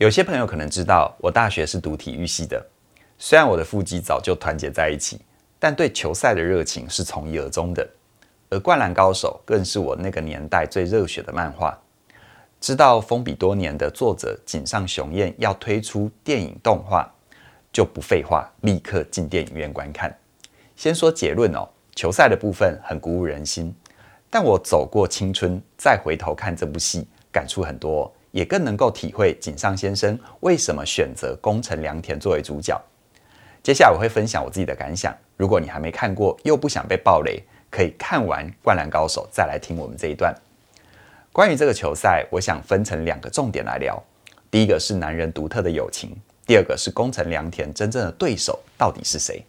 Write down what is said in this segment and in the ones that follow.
有些朋友可能知道，我大学是读体育系的。虽然我的腹肌早就团结在一起，但对球赛的热情是从一而终的。而《灌篮高手》更是我那个年代最热血的漫画。知道封笔多年的作者井上雄彦要推出电影动画，就不废话，立刻进电影院观看。先说结论哦，球赛的部分很鼓舞人心，但我走过青春，再回头看这部戏，感触很多。也更能够体会井上先生为什么选择宫城良田作为主角。接下来我会分享我自己的感想。如果你还没看过，又不想被爆雷，可以看完《灌篮高手》再来听我们这一段。关于这个球赛，我想分成两个重点来聊。第一个是男人独特的友情，第二个是宫城良田真正的对手到底是谁。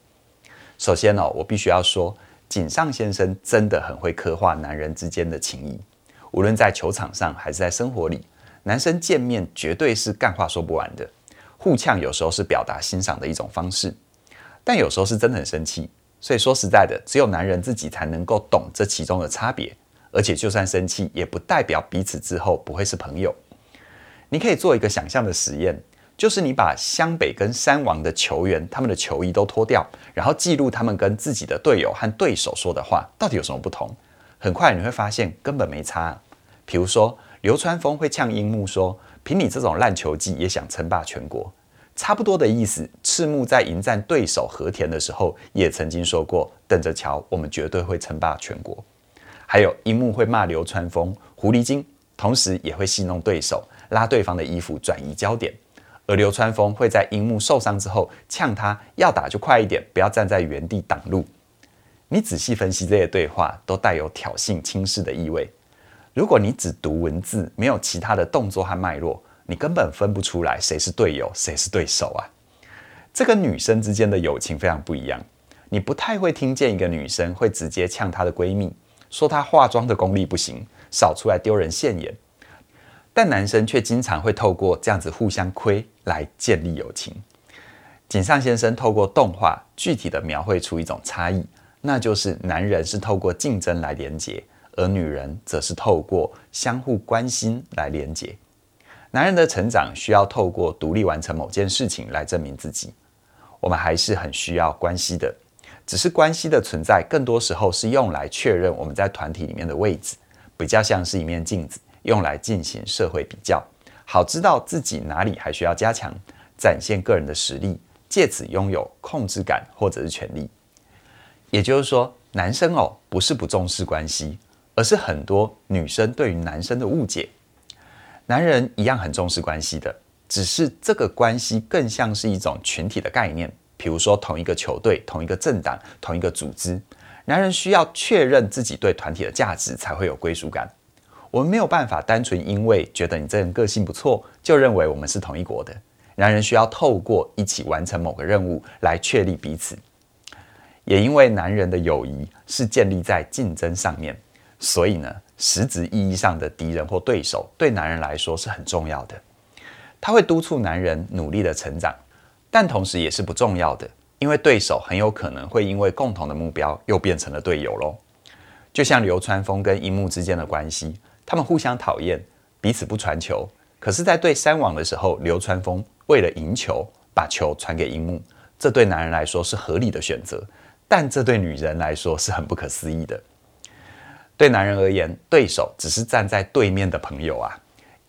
首先哦，我必须要说，井上先生真的很会刻画男人之间的情谊，无论在球场上还是在生活里。男生见面绝对是干话说不完的，互呛有时候是表达欣赏的一种方式，但有时候是真的很生气。所以说实在的，只有男人自己才能够懂这其中的差别。而且就算生气，也不代表彼此之后不会是朋友。你可以做一个想象的实验，就是你把湘北跟山王的球员他们的球衣都脱掉，然后记录他们跟自己的队友和对手说的话，到底有什么不同？很快你会发现根本没差。比如说。流川枫会呛樱木说：“凭你这种烂球技也想称霸全国？”差不多的意思。赤木在迎战对手和田的时候，也曾经说过：“等着瞧，我们绝对会称霸全国。”还有樱木会骂流川枫“狐狸精”，同时也会戏弄对手，拉对方的衣服转移焦点。而流川枫会在樱木受伤之后呛他：“要打就快一点，不要站在原地挡路。”你仔细分析这些对话，都带有挑衅轻视的意味。如果你只读文字，没有其他的动作和脉络，你根本分不出来谁是队友，谁是对手啊！这跟女生之间的友情非常不一样。你不太会听见一个女生会直接呛她的闺蜜，说她化妆的功力不行，少出来丢人现眼。但男生却经常会透过这样子互相亏来建立友情。井上先生透过动画具体的描绘出一种差异，那就是男人是透过竞争来连接。而女人则是透过相互关心来连结。男人的成长需要透过独立完成某件事情来证明自己。我们还是很需要关系的，只是关系的存在更多时候是用来确认我们在团体里面的位置，比较像是一面镜子，用来进行社会比较，好知道自己哪里还需要加强，展现个人的实力，借此拥有控制感或者是权力。也就是说，男生哦，不是不重视关系。而是很多女生对于男生的误解，男人一样很重视关系的，只是这个关系更像是一种群体的概念，比如说同一个球队、同一个政党、同一个组织。男人需要确认自己对团体的价值，才会有归属感。我们没有办法单纯因为觉得你这人个性不错，就认为我们是同一国的。男人需要透过一起完成某个任务来确立彼此，也因为男人的友谊是建立在竞争上面。所以呢，实质意义上的敌人或对手，对男人来说是很重要的。他会督促男人努力的成长，但同时也是不重要的，因为对手很有可能会因为共同的目标又变成了队友喽。就像流川枫跟樱木之间的关系，他们互相讨厌，彼此不传球。可是，在对三网的时候，流川枫为了赢球，把球传给樱木，这对男人来说是合理的选择，但这对女人来说是很不可思议的。对男人而言，对手只是站在对面的朋友啊，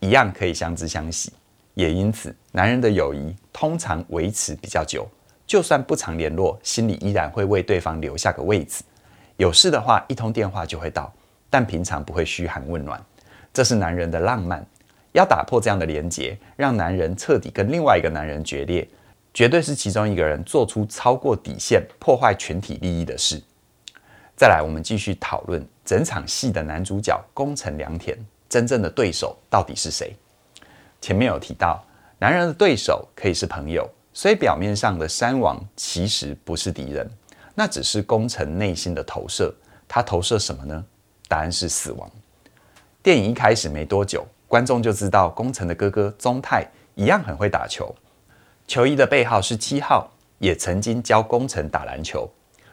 一样可以相知相惜。也因此，男人的友谊通常维持比较久，就算不常联络，心里依然会为对方留下个位置。有事的话，一通电话就会到，但平常不会嘘寒问暖。这是男人的浪漫。要打破这样的连结，让男人彻底跟另外一个男人决裂，绝对是其中一个人做出超过底线、破坏群体利益的事。再来，我们继续讨论整场戏的男主角宫城良田真正的对手到底是谁？前面有提到，男人的对手可以是朋友，所以表面上的山王其实不是敌人，那只是宫城内心的投射。他投射什么呢？答案是死亡。电影一开始没多久，观众就知道宫城的哥哥宗泰一样很会打球，球衣的背号是七号，也曾经教宫城打篮球。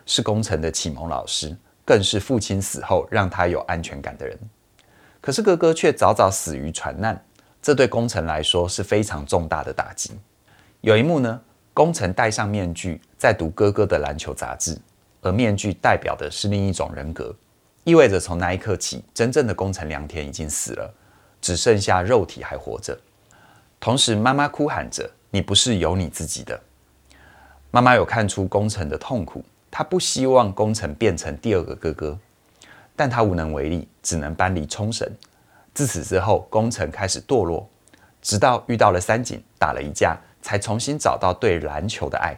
是宫城的启蒙老师，更是父亲死后让他有安全感的人。可是哥哥却早早死于船难，这对宫城来说是非常重大的打击。有一幕呢，宫城戴上面具，在读哥哥的篮球杂志，而面具代表的是另一种人格，意味着从那一刻起，真正的宫城良田已经死了，只剩下肉体还活着。同时，妈妈哭喊着：“你不是有你自己的。”妈妈有看出宫城的痛苦，他不希望宫城变成第二个哥哥，但他无能为力，只能搬离冲绳。自此之后，宫城开始堕落，直到遇到了三井，打了一架。才重新找到对篮球的爱，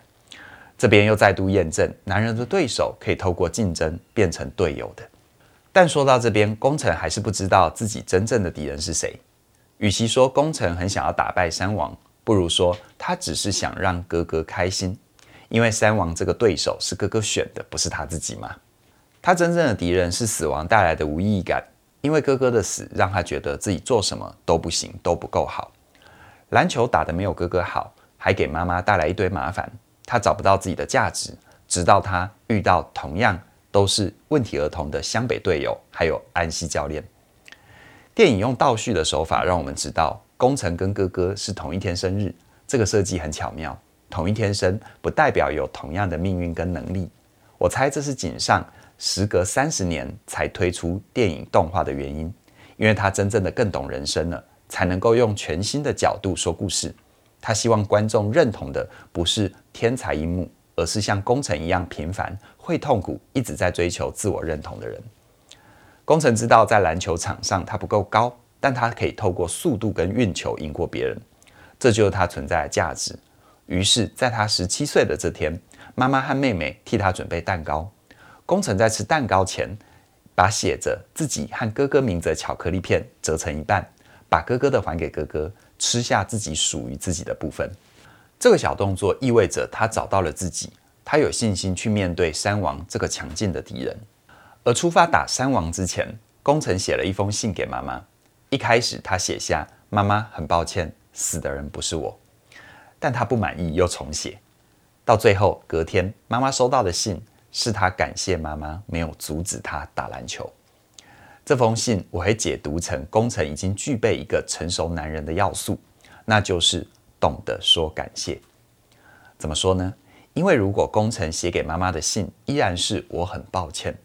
这边又再度验证，男人的对手可以透过竞争变成队友的。但说到这边，宫城还是不知道自己真正的敌人是谁。与其说宫城很想要打败山王，不如说他只是想让哥哥开心，因为山王这个对手是哥哥选的，不是他自己嘛。他真正的敌人是死亡带来的无意义感，因为哥哥的死让他觉得自己做什么都不行，都不够好。篮球打得没有哥哥好，还给妈妈带来一堆麻烦。他找不到自己的价值，直到他遇到同样都是问题儿童的湘北队友，还有安西教练。电影用倒叙的手法让我们知道，宫城跟哥哥是同一天生日，这个设计很巧妙。同一天生不代表有同样的命运跟能力。我猜这是井上时隔三十年才推出电影动画的原因，因为他真正的更懂人生了。才能够用全新的角度说故事。他希望观众认同的不是天才樱木，而是像工程一样平凡、会痛苦、一直在追求自我认同的人。工程知道在篮球场上他不够高，但他可以透过速度跟运球赢过别人，这就是他存在的价值。于是，在他十七岁的这天，妈妈和妹妹替他准备蛋糕。宫城在吃蛋糕前，把写着自己和哥哥名字的巧克力片折成一半。把哥哥的还给哥哥，吃下自己属于自己的部分。这个小动作意味着他找到了自己，他有信心去面对山王这个强劲的敌人。而出发打山王之前，宫城写了一封信给妈妈。一开始他写下：“妈妈，很抱歉，死的人不是我。”但他不满意，又重写。到最后，隔天妈妈收到的信是他感谢妈妈没有阻止他打篮球。这封信我会解读成工程已经具备一个成熟男人的要素，那就是懂得说感谢。怎么说呢？因为如果工程写给妈妈的信依然是我很抱歉，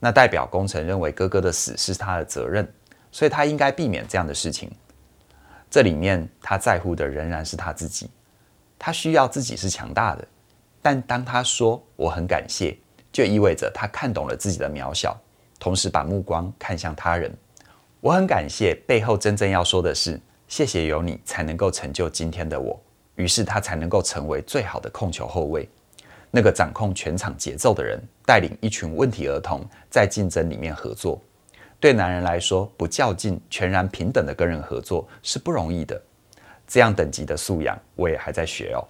那代表工程认为哥哥的死是他的责任，所以他应该避免这样的事情。这里面他在乎的仍然是他自己，他需要自己是强大的。但当他说我很感谢，就意味着他看懂了自己的渺小。同时把目光看向他人，我很感谢。背后真正要说的是，谢谢有你才能够成就今天的我。于是他才能够成为最好的控球后卫，那个掌控全场节奏的人，带领一群问题儿童在竞争里面合作。对男人来说，不较劲、全然平等的跟人合作是不容易的。这样等级的素养，我也还在学哦。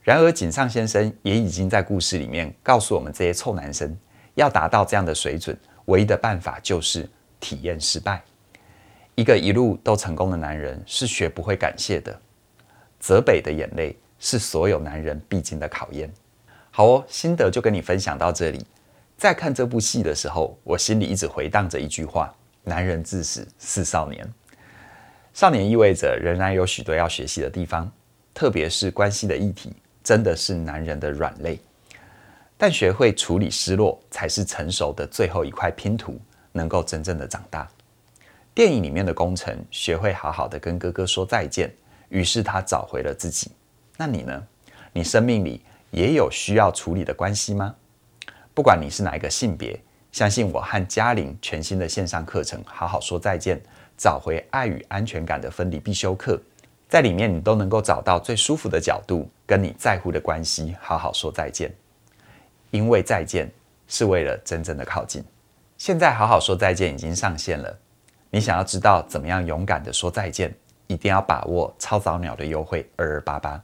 然而，井上先生也已经在故事里面告诉我们这些臭男生。要达到这样的水准，唯一的办法就是体验失败。一个一路都成功的男人是学不会感谢的。泽北的眼泪是所有男人必经的考验。好哦，心得就跟你分享到这里。在看这部戏的时候，我心里一直回荡着一句话：男人至死是少年。少年意味着仍然有许多要学习的地方，特别是关系的议题，真的是男人的软肋。但学会处理失落，才是成熟的最后一块拼图，能够真正的长大。电影里面的工程学会好好的跟哥哥说再见，于是他找回了自己。那你呢？你生命里也有需要处理的关系吗？不管你是哪一个性别，相信我和嘉玲全新的线上课程《好好说再见》，找回爱与安全感的分离必修课，在里面你都能够找到最舒服的角度，跟你在乎的关系好好说再见。因为再见是为了真正的靠近。现在好好说再见已经上线了。你想要知道怎么样勇敢的说再见，一定要把握超早鸟的优惠二二八八。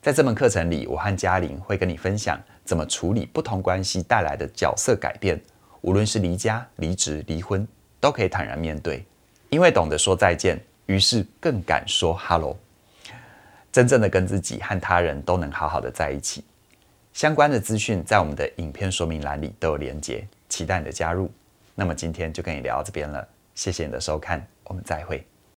在这门课程里，我和嘉玲会跟你分享怎么处理不同关系带来的角色改变，无论是离家、离职、离婚，都可以坦然面对。因为懂得说再见，于是更敢说哈喽。真正的跟自己和他人都能好好的在一起。相关的资讯在我们的影片说明栏里都有连结，期待你的加入。那么今天就跟你聊到这边了，谢谢你的收看，我们再会。